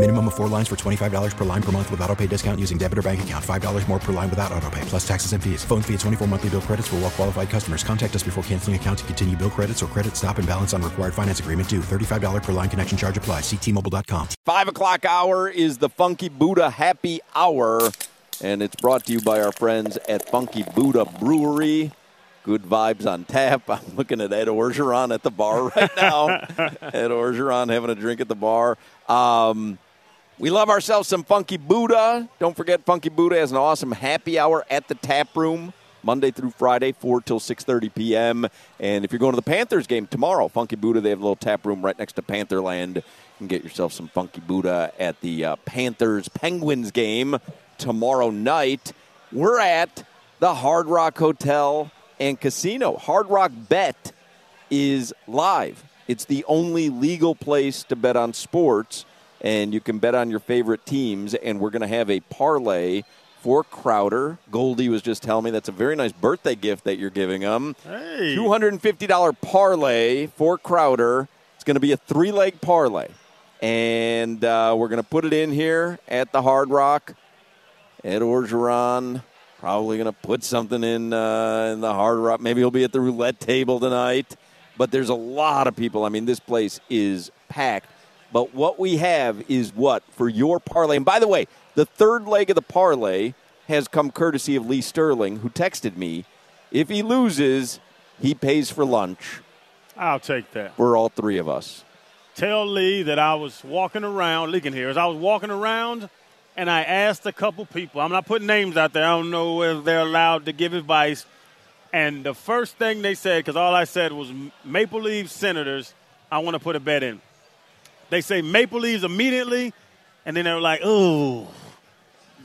Minimum of four lines for $25 per line per month with auto pay discount using debit or bank account. $5 more per line without auto pay, plus taxes and fees. Phone fee at 24 monthly bill credits for well qualified customers. Contact us before canceling account to continue bill credits or credit stop and balance on required finance agreement due. $35 per line connection charge apply. Ctmobile.com. Five o'clock hour is the Funky Buddha Happy Hour, and it's brought to you by our friends at Funky Buddha Brewery. Good vibes on tap. I'm looking at Ed Orgeron at the bar right now. Ed Orgeron having a drink at the bar. Um, we love ourselves some Funky Buddha. Don't forget, Funky Buddha has an awesome happy hour at the tap room. Monday through Friday, 4 till 6.30 p.m. And if you're going to the Panthers game tomorrow, Funky Buddha, they have a little tap room right next to Pantherland. You can get yourself some Funky Buddha at the uh, Panthers-Penguins game tomorrow night. We're at the Hard Rock Hotel and Casino. Hard Rock Bet is live. It's the only legal place to bet on sports, and you can bet on your favorite teams. And we're going to have a parlay for Crowder. Goldie was just telling me that's a very nice birthday gift that you're giving him. Hey. $250 parlay for Crowder. It's going to be a three leg parlay. And uh, we're going to put it in here at the Hard Rock. Ed Orgeron probably going to put something in, uh, in the Hard Rock. Maybe he'll be at the roulette table tonight. But there's a lot of people. I mean, this place is packed. But what we have is what? For your parlay. And by the way, the third leg of the parlay has come courtesy of Lee Sterling, who texted me. If he loses, he pays for lunch I'll take that. for all three of us. Tell Lee that I was walking around, Lee can hear, as I was walking around and I asked a couple people, I'm not putting names out there, I don't know if they're allowed to give advice. And the first thing they said, because all I said was Maple Leaf Senators, I want to put a bet in. They say Maple Leaves immediately, and then they were like, oh,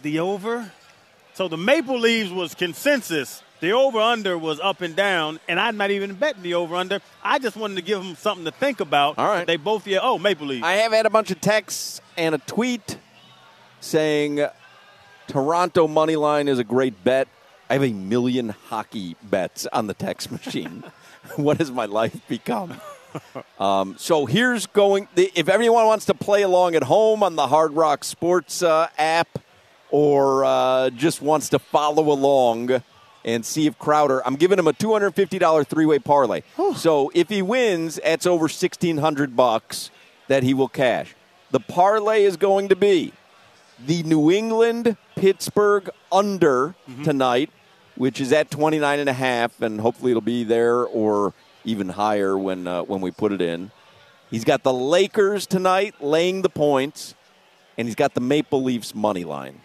the over? So the Maple Leaves was consensus. The over under was up and down, and I'm not even betting the over under. I just wanted to give them something to think about. All right. They both, yeah, oh, Maple Leaves. I have had a bunch of texts and a tweet saying Toronto money line is a great bet. I have a million hockey bets on the text machine. what has my life become? Um, so here's going. If everyone wants to play along at home on the Hard Rock Sports uh, app, or uh, just wants to follow along and see if Crowder, I'm giving him a $250 three-way parlay. so if he wins, that's over 1600 bucks that he will cash. The parlay is going to be the New England Pittsburgh under tonight, which is at 29 and a half, and hopefully it'll be there or even higher when uh, when we put it in. He's got the Lakers tonight laying the points, and he's got the Maple Leafs money line.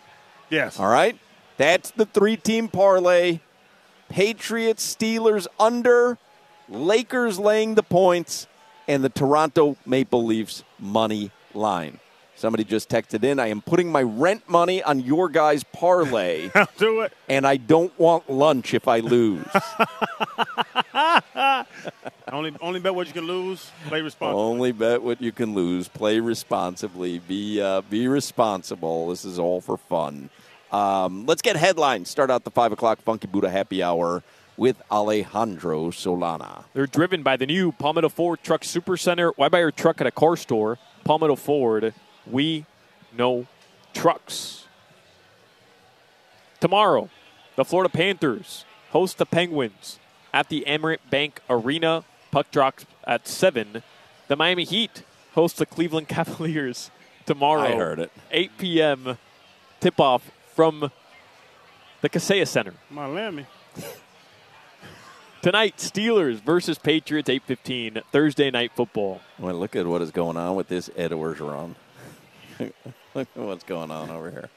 yes. All right, that's the three-team parlay. Patriots, Steelers under, Lakers laying the points, and the Toronto Maple Leafs money line. Somebody just texted in. I am putting my rent money on your guys' parlay, I'll do it. and I don't want lunch if I lose. Only, only bet what you can lose. Play responsibly. Only bet what you can lose. Play responsibly. Be uh, be responsible. This is all for fun. Um, let's get headlines. Start out the five o'clock Funky Buddha Happy Hour with Alejandro Solana. They're driven by the new Palmetto Ford Truck Super Center. Why buy your truck at a car store? Palmetto Ford, we know trucks. Tomorrow, the Florida Panthers host the Penguins at the Amerant Bank Arena. Puck drops at 7. The Miami Heat host the Cleveland Cavaliers tomorrow. I heard it. 8 p.m. tip off from the Kaseya Center. Miami. Tonight, Steelers versus Patriots, 8:15 Thursday night football. Well, look at what is going on with this Ed Orgeron. Look at what's going on over here.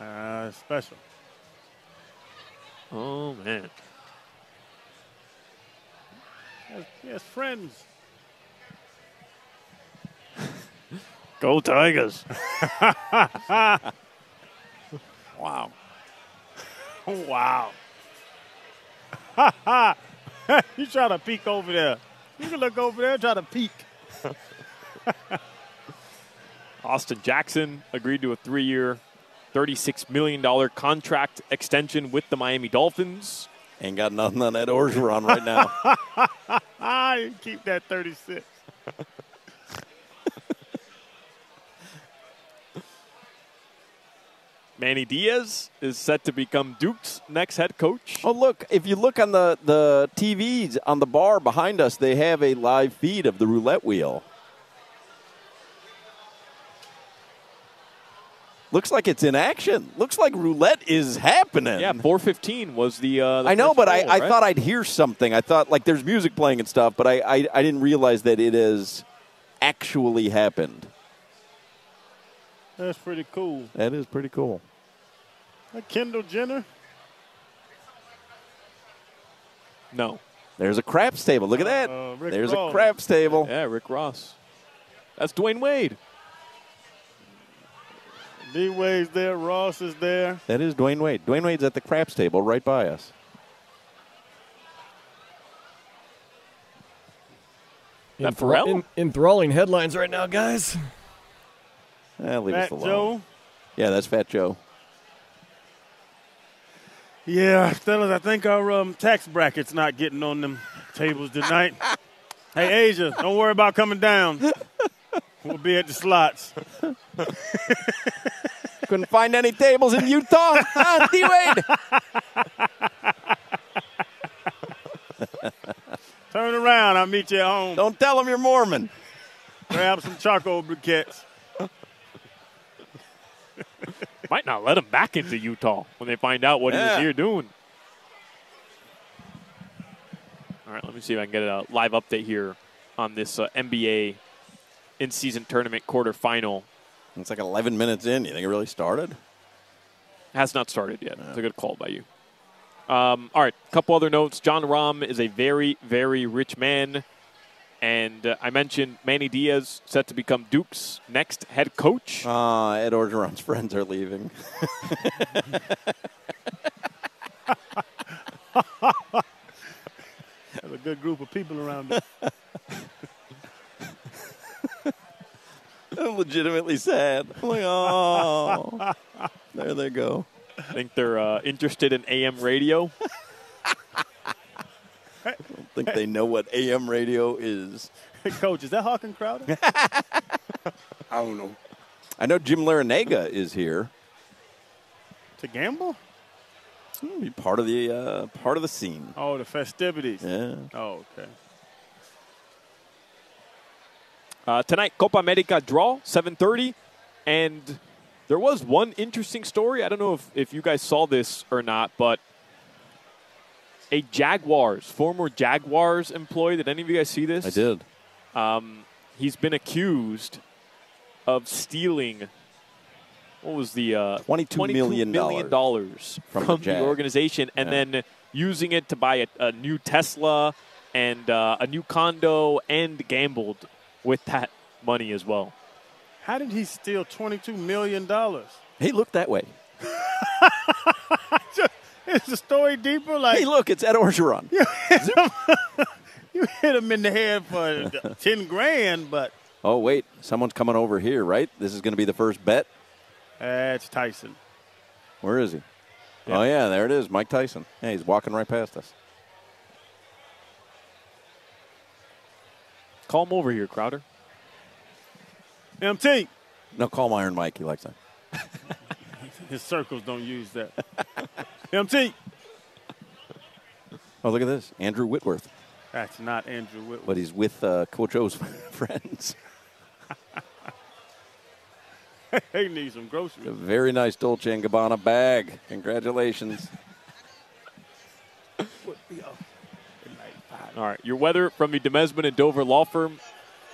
Uh, special. Oh man. Yes, yes, friends. Go Tigers. Wow. wow. you try to peek over there. You can look over there and try to peek. Austin Jackson agreed to a three-year, $36 million contract extension with the Miami Dolphins. Ain't got nothing on Ed Orgeron right now. I keep that 36. Manny Diaz is set to become Duke's next head coach. Oh, look! If you look on the the TVs on the bar behind us, they have a live feed of the roulette wheel. Looks like it's in action. Looks like roulette is happening. Yeah, 415 was the. Uh, the I know, first but I, roll, I right? thought I'd hear something. I thought like there's music playing and stuff, but I, I, I didn't realize that it has actually happened. That's pretty cool. That is pretty cool. That Kendall Jenner. No. There's a craps table. Look at that. Uh, Rick There's Ross. a craps table. Yeah, Rick Ross. That's Dwyane Wade. D Wade's there. Ross is there. That is Dwyane Wade. Dwyane Wade's at the craps table right by us. That Enthra- en- enthralling headlines right now, guys. Eh, leave us Fat alone. Joe. Yeah, that's Fat Joe. Yeah, fellas, I think our um, tax bracket's not getting on them tables tonight. hey, Asia, don't worry about coming down. We'll be at the slots. Couldn't find any tables in Utah. huh, D Wade. Turn around, I'll meet you at home. Don't tell them you're Mormon. Grab some charcoal briquettes. Might not let him back into Utah when they find out what he Yeah. was here doing. All right, let me see if I can get a live update here on this uh, NBA in-season tournament quarterfinal. It's like 11 minutes in. You think it really started? Has not started yet. It's a good call by you. Um, all right, a couple other notes. Jon Rahm is a very, very rich man. And uh, I mentioned Manny Diaz set to become Duke's next head coach. Ah, Ed Orgeron's friends are leaving. Have a good group of people around us. I'm legitimately sad. I'm like, oh, there they go. I think they're uh, interested in AM radio. I don't think they know what AM radio is. Coach, is that Hawking Crowder? I don't know. I know Jim Larrañaga is here. to gamble? Hmm, Be part of the uh, part of the scene. Oh, the festivities. Yeah. Oh, okay. Uh, tonight, Copa America draw, 7.30. And there was one interesting story. I don't know if, if you guys saw this or not, but a Jaguars, former Jaguars employee, did any of you guys see this? I did. Um, he's been accused of stealing, what was the uh, $22 million million dollars from from, the the, organization and Yeah. then using it to buy a, a new Tesla and uh, a new condo and gambled with that money as well. How did he steal $22 million? He looked that way. Is the story deeper? Like Hey, look, it's Ed Orgeron. you hit him in the head for 10 grand, but Oh, wait. Someone's coming over here, right? This is going to be the first bet. that's Tyson. Where is he? Oh, yeah, there it is. Mike Tyson. Yeah, he's walking right past us. Call him over here, Crowder. MT. No, call him Iron Mike. He likes that. His circles don't use that. MT. Oh, look at this. Andrew Whitworth. That's not Andrew Whitworth. But he's with uh, Coach O's friends. he needs some groceries. A very nice Dolce & Gabbana bag. Congratulations. All right, your weather from the Demesman and Dover Law Firm.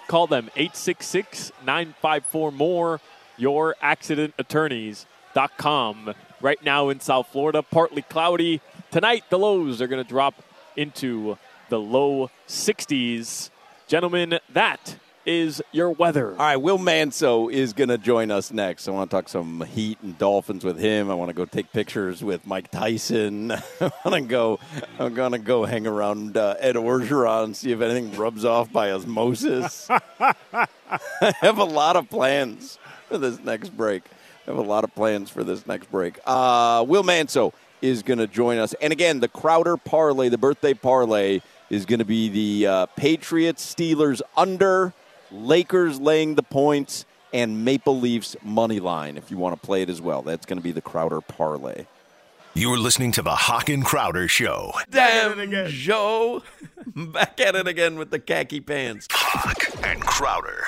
Call them 866 954 more. Your accident attorneys.com. Right now in South Florida, partly cloudy. Tonight, the lows are going to drop into the low 60s. Gentlemen, that is your weather. All right, Will Manso is going to join us next. I want to talk some Heat and Dolphins with him. I want to go take pictures with Mike Tyson. I want to go. I'm going to go hang around uh, Ed Orgeron, see if anything rubs off by osmosis. I have a lot of plans for this next break. I have a lot of plans for this next break. Uh, Will Manso is going to join us, and again, the Crowder parlay, the birthday parlay, is going to be the uh, Patriots Steelers under. Lakers laying the points, and Maple Leafs money line if you want to play it as well. That's going to be the Crowder parlay. You're listening to the Hawk and Crowder Show. Damn, Joe. Back at it again with the khaki pants. Hawk and Crowder.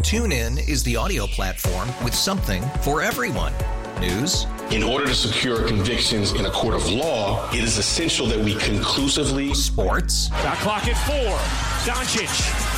TuneIn is the audio platform with something for everyone. News. In order to secure convictions in a court of law, it is essential that we conclusively. Sports. Shot clock at four. Doncic.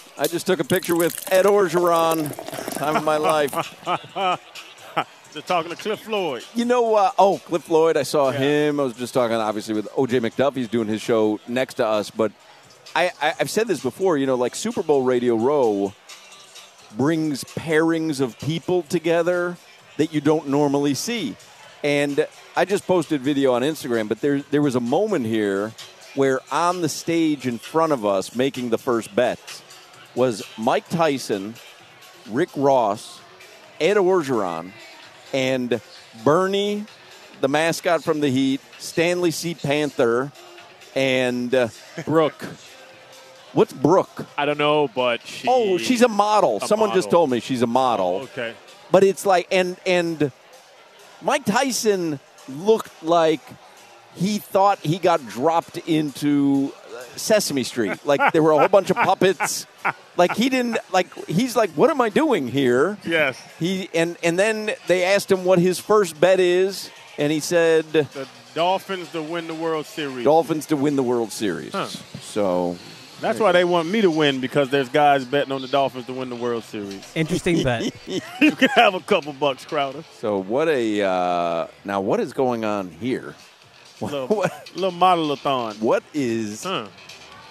I just took a picture with Ed Orgeron. Time of my life. Just talking to Cliff Floyd. You know, uh, oh, Cliff Floyd, I saw him. I was just talking, obviously, with OJ McDuffie. He's doing his show next to us. But I, I, I've said this before, you know, like Super Bowl Radio Row brings pairings of people together that you don't normally see. And I just posted video on Instagram, but there, there was a moment here where on the stage in front of us making the first bets was Mike Tyson, Rick Ross, Ed Orgeron, and Burnie, the mascot from the Heat, Stanley C. Panther, and uh, Brooke. What's Brooke? I don't know, but she. Oh, she's a model. a Someone just told me she's a model. Okay. But it's like and and Mike Tyson looked like he thought he got dropped into Sesame Street. Like there were a whole bunch of puppets. Like he didn't like he's like what am I doing here? Yes. He and and then they asked him what his first bet is and he said The Dolphins to win the World Series. Dolphins to win the World Series. Huh. So That's why they want me to win because there's guys betting on the Dolphins to win the World Series. Interesting bet. you can have a couple bucks, Crowder. so what a uh, now what is going on here? Little, little model-a-thon. What is Huh.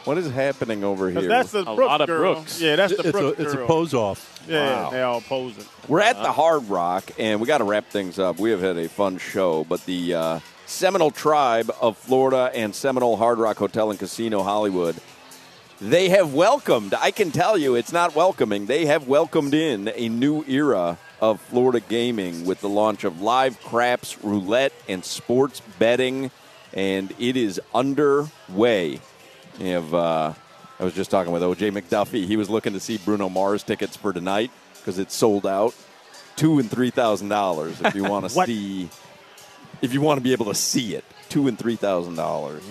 what is happening over here? that's the A Brooks lot of girl. Brooks. Yeah, that's the It's a, Brooks it's a pose off. Yeah, Wow. they all posing. We're at the Hard Rock, and we got to wrap things up. We have had a fun show, but the uh, Seminole Tribe of Florida and Seminole Hard Rock Hotel and Casino Hollywood, they have welcomed, I can tell you, it's not welcoming, they have welcomed in a new era of Florida gaming with the launch of live craps, roulette, and sports betting, and it is underway. We have, uh, I was just talking with OJ McDuffie. He was looking to see Bruno Mars tickets for tonight because it's sold out. Two and three thousand dollars if you want to see, if you want to be able to see it. Two and three thousand dollars.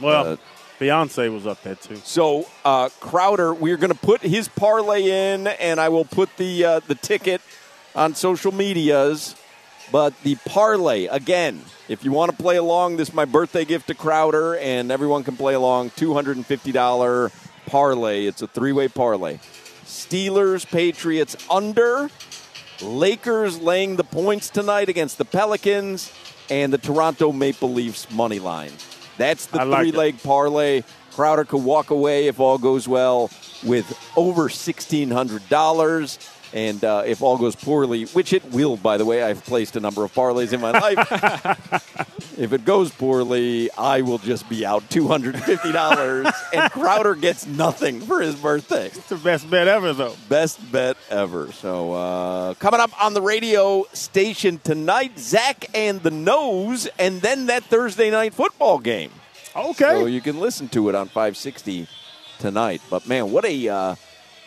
Well, Uh, Beyonce was up there too. So uh, Crowder, we're going to put his parlay in, and I will put the uh, the ticket on social medias. But the parlay, again, if you want to play along, this is my birthday gift to Crowder, and everyone can play along. $250 parlay. It's a three way parlay. Steelers, Patriots under. Lakers laying the points tonight against the Pelicans, and the Toronto Maple Leafs money line. That's the like three leg parlay. Crowder could walk away if all goes well with over $1,600. And uh, if all goes poorly, which it will, by the way, I've placed a number of parlays in my life. if it goes poorly, I will just be out $250, and Crowder gets nothing for his birthday. It's the best bet ever, though. Best bet ever. So, uh, coming up on the radio station tonight, Zach and the Nose, and then that Thursday night football game. Okay. So you can listen to it on 560 tonight. But man, what a uh,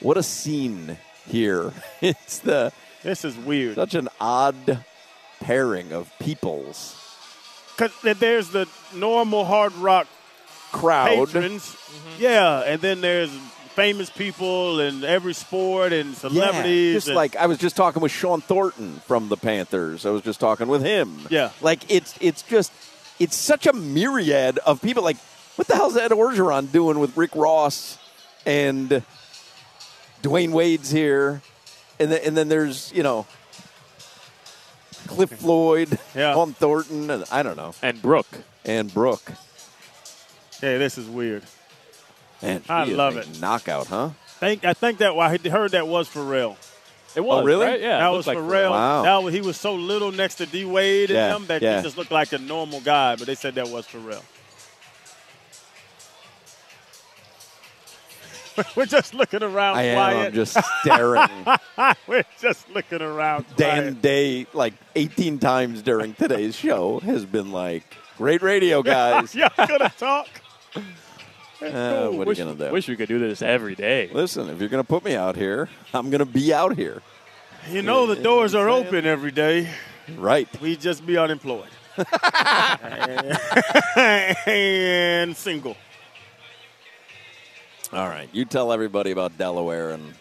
what a scene here! It's the This is weird. such an odd pairing of peoples Because there's the normal hard rock crowd. patrons. Mm-hmm. Yeah, and then there's famous people in every sport and celebrities. Yeah, just and- like I was just talking with Shawn Thornton from the Panthers. I was just talking with him. Yeah. like it's it's just it's such a myriad of people. Like, what the hell's Ed Orgeron doing with Rick Ross and Dwyane Wade's here, and then, and then there's you know Cliff Floyd, Yeah. Shawn Thornton, and I don't know, And Brooke. and Brooke. yeah, this is weird. Man, I love it. Knockout, huh? Think I think that I heard that was Pharrell. It oh, was, Oh, really? right? Yeah. that was like Pharrell. Wow. That was, he was so little next to D Wade and Yeah, them that yeah. he just looked like a normal guy. But they said that was Pharrell. We're just looking around I am. I'm just staring. We're just looking around. Dan. Day, like 18 times during today's show, has been like, great radio, guys. Y'all gonna talk? Uh, what are you to do? wish we could do this every day. Listen, if you're going to put me out here, I'm going to be out here. You know the doors are open every day. Right. We just be unemployed and single. All right. You tell everybody about Delaware, and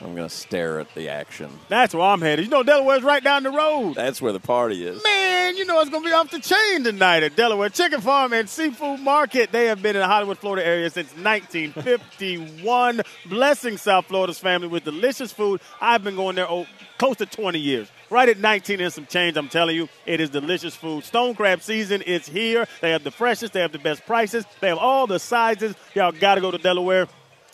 I'm going to stare at the action. That's where I'm headed. You know Delaware's right down the road. That's where the party is. Man, you know it's going to be off the chain tonight at Delaware Chicken Farm and Seafood Market. They have been in the Hollywood, Florida area since 1951, blessing South Florida's family with delicious food. I've been going there oh, close to 20 years. Right at 19 and some change, I'm telling you, it is delicious food. Stone crab season is here. They have the freshest, they have the best prices, they have all the sizes. Y'all got to go to Delaware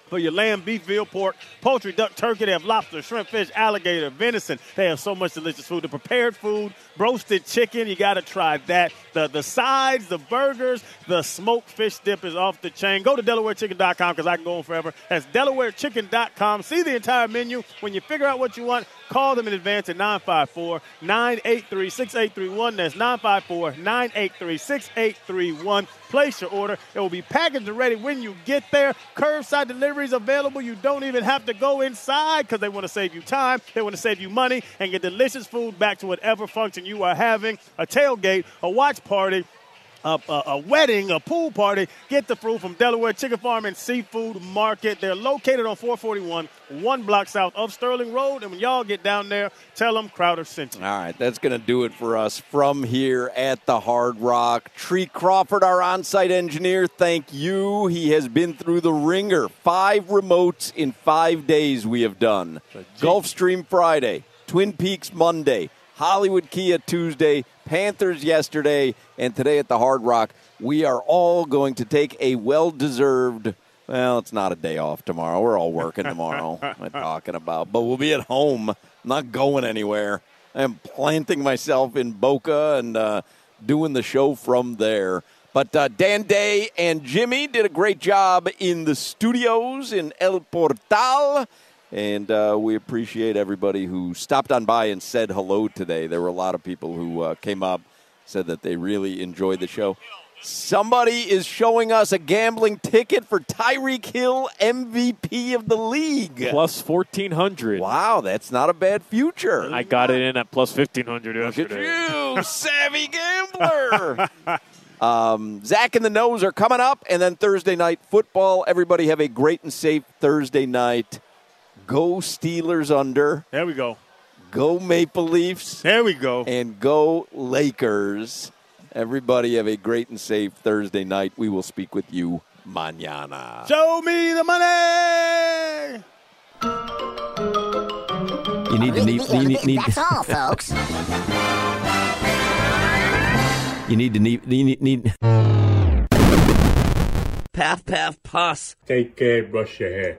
for your lamb, beef, veal, pork, poultry, duck, turkey. They have lobster, shrimp, fish, alligator, venison. They have so much delicious food. The prepared food, roasted chicken, you got to try that. The the sides, the burgers, the smoked fish dip is off the chain. Go to DelawareChicken.com because I can go on forever. That's DelawareChicken.com. See the entire menu. When you figure out what you want, call them in advance at 954 983 6831. That's 954 983 6831. Place your order. It will be packaged and ready when you get there. Curbside deliveries available. You don't even have to go inside because they want to save you time. They want to save you money and get delicious food back to whatever function you are having a tailgate, a watch party. A, a, a wedding, a pool party. Get the fruit from Delaware Chicken Farm and Seafood Market. They're located on 441, one block south of Sterling Road. And when y'all get down there, tell them Crowder sent you. All right, that's going to do it for us from here at the Hard Rock. Tree Crawford, our on site engineer, thank you. He has been through the ringer. Five remotes in five days we have done. Gulfstream Friday, Twin Peaks Monday, Hollywood Kia Tuesday, Panthers yesterday, and today at the Hard Rock. We are all going to take a well deserved. Well, it's not a day off tomorrow. We're all working tomorrow. am talking about? But we'll be at home, not going anywhere. I'm planting myself in Boca and uh, doing the show from there. But uh, Dan Day and Jimmy did a great job in the studios in El Portal. And uh, we appreciate everybody who stopped on by and said hello today. There were a lot of people who uh, came up, said that they really enjoyed the show. Somebody is showing us a gambling ticket for Tyreek Hill, MVP of the league. Plus 1,400. Wow, that's not a bad future. I got it in at plus 1,500 Look at yesterday. you, savvy gambler. um, Zach and the Nose are coming up, and then Thursday night football. Everybody have a great and safe Thursday night. Go Steelers under. There we go. Go Maple Leafs. There we go. And go Lakers. Everybody have a great and safe Thursday night. We will speak with you mañana. Show me the money. You need to need, you need, need That's all, folks. you need to need, need, need Path, path, puss. Take care, brush your hair.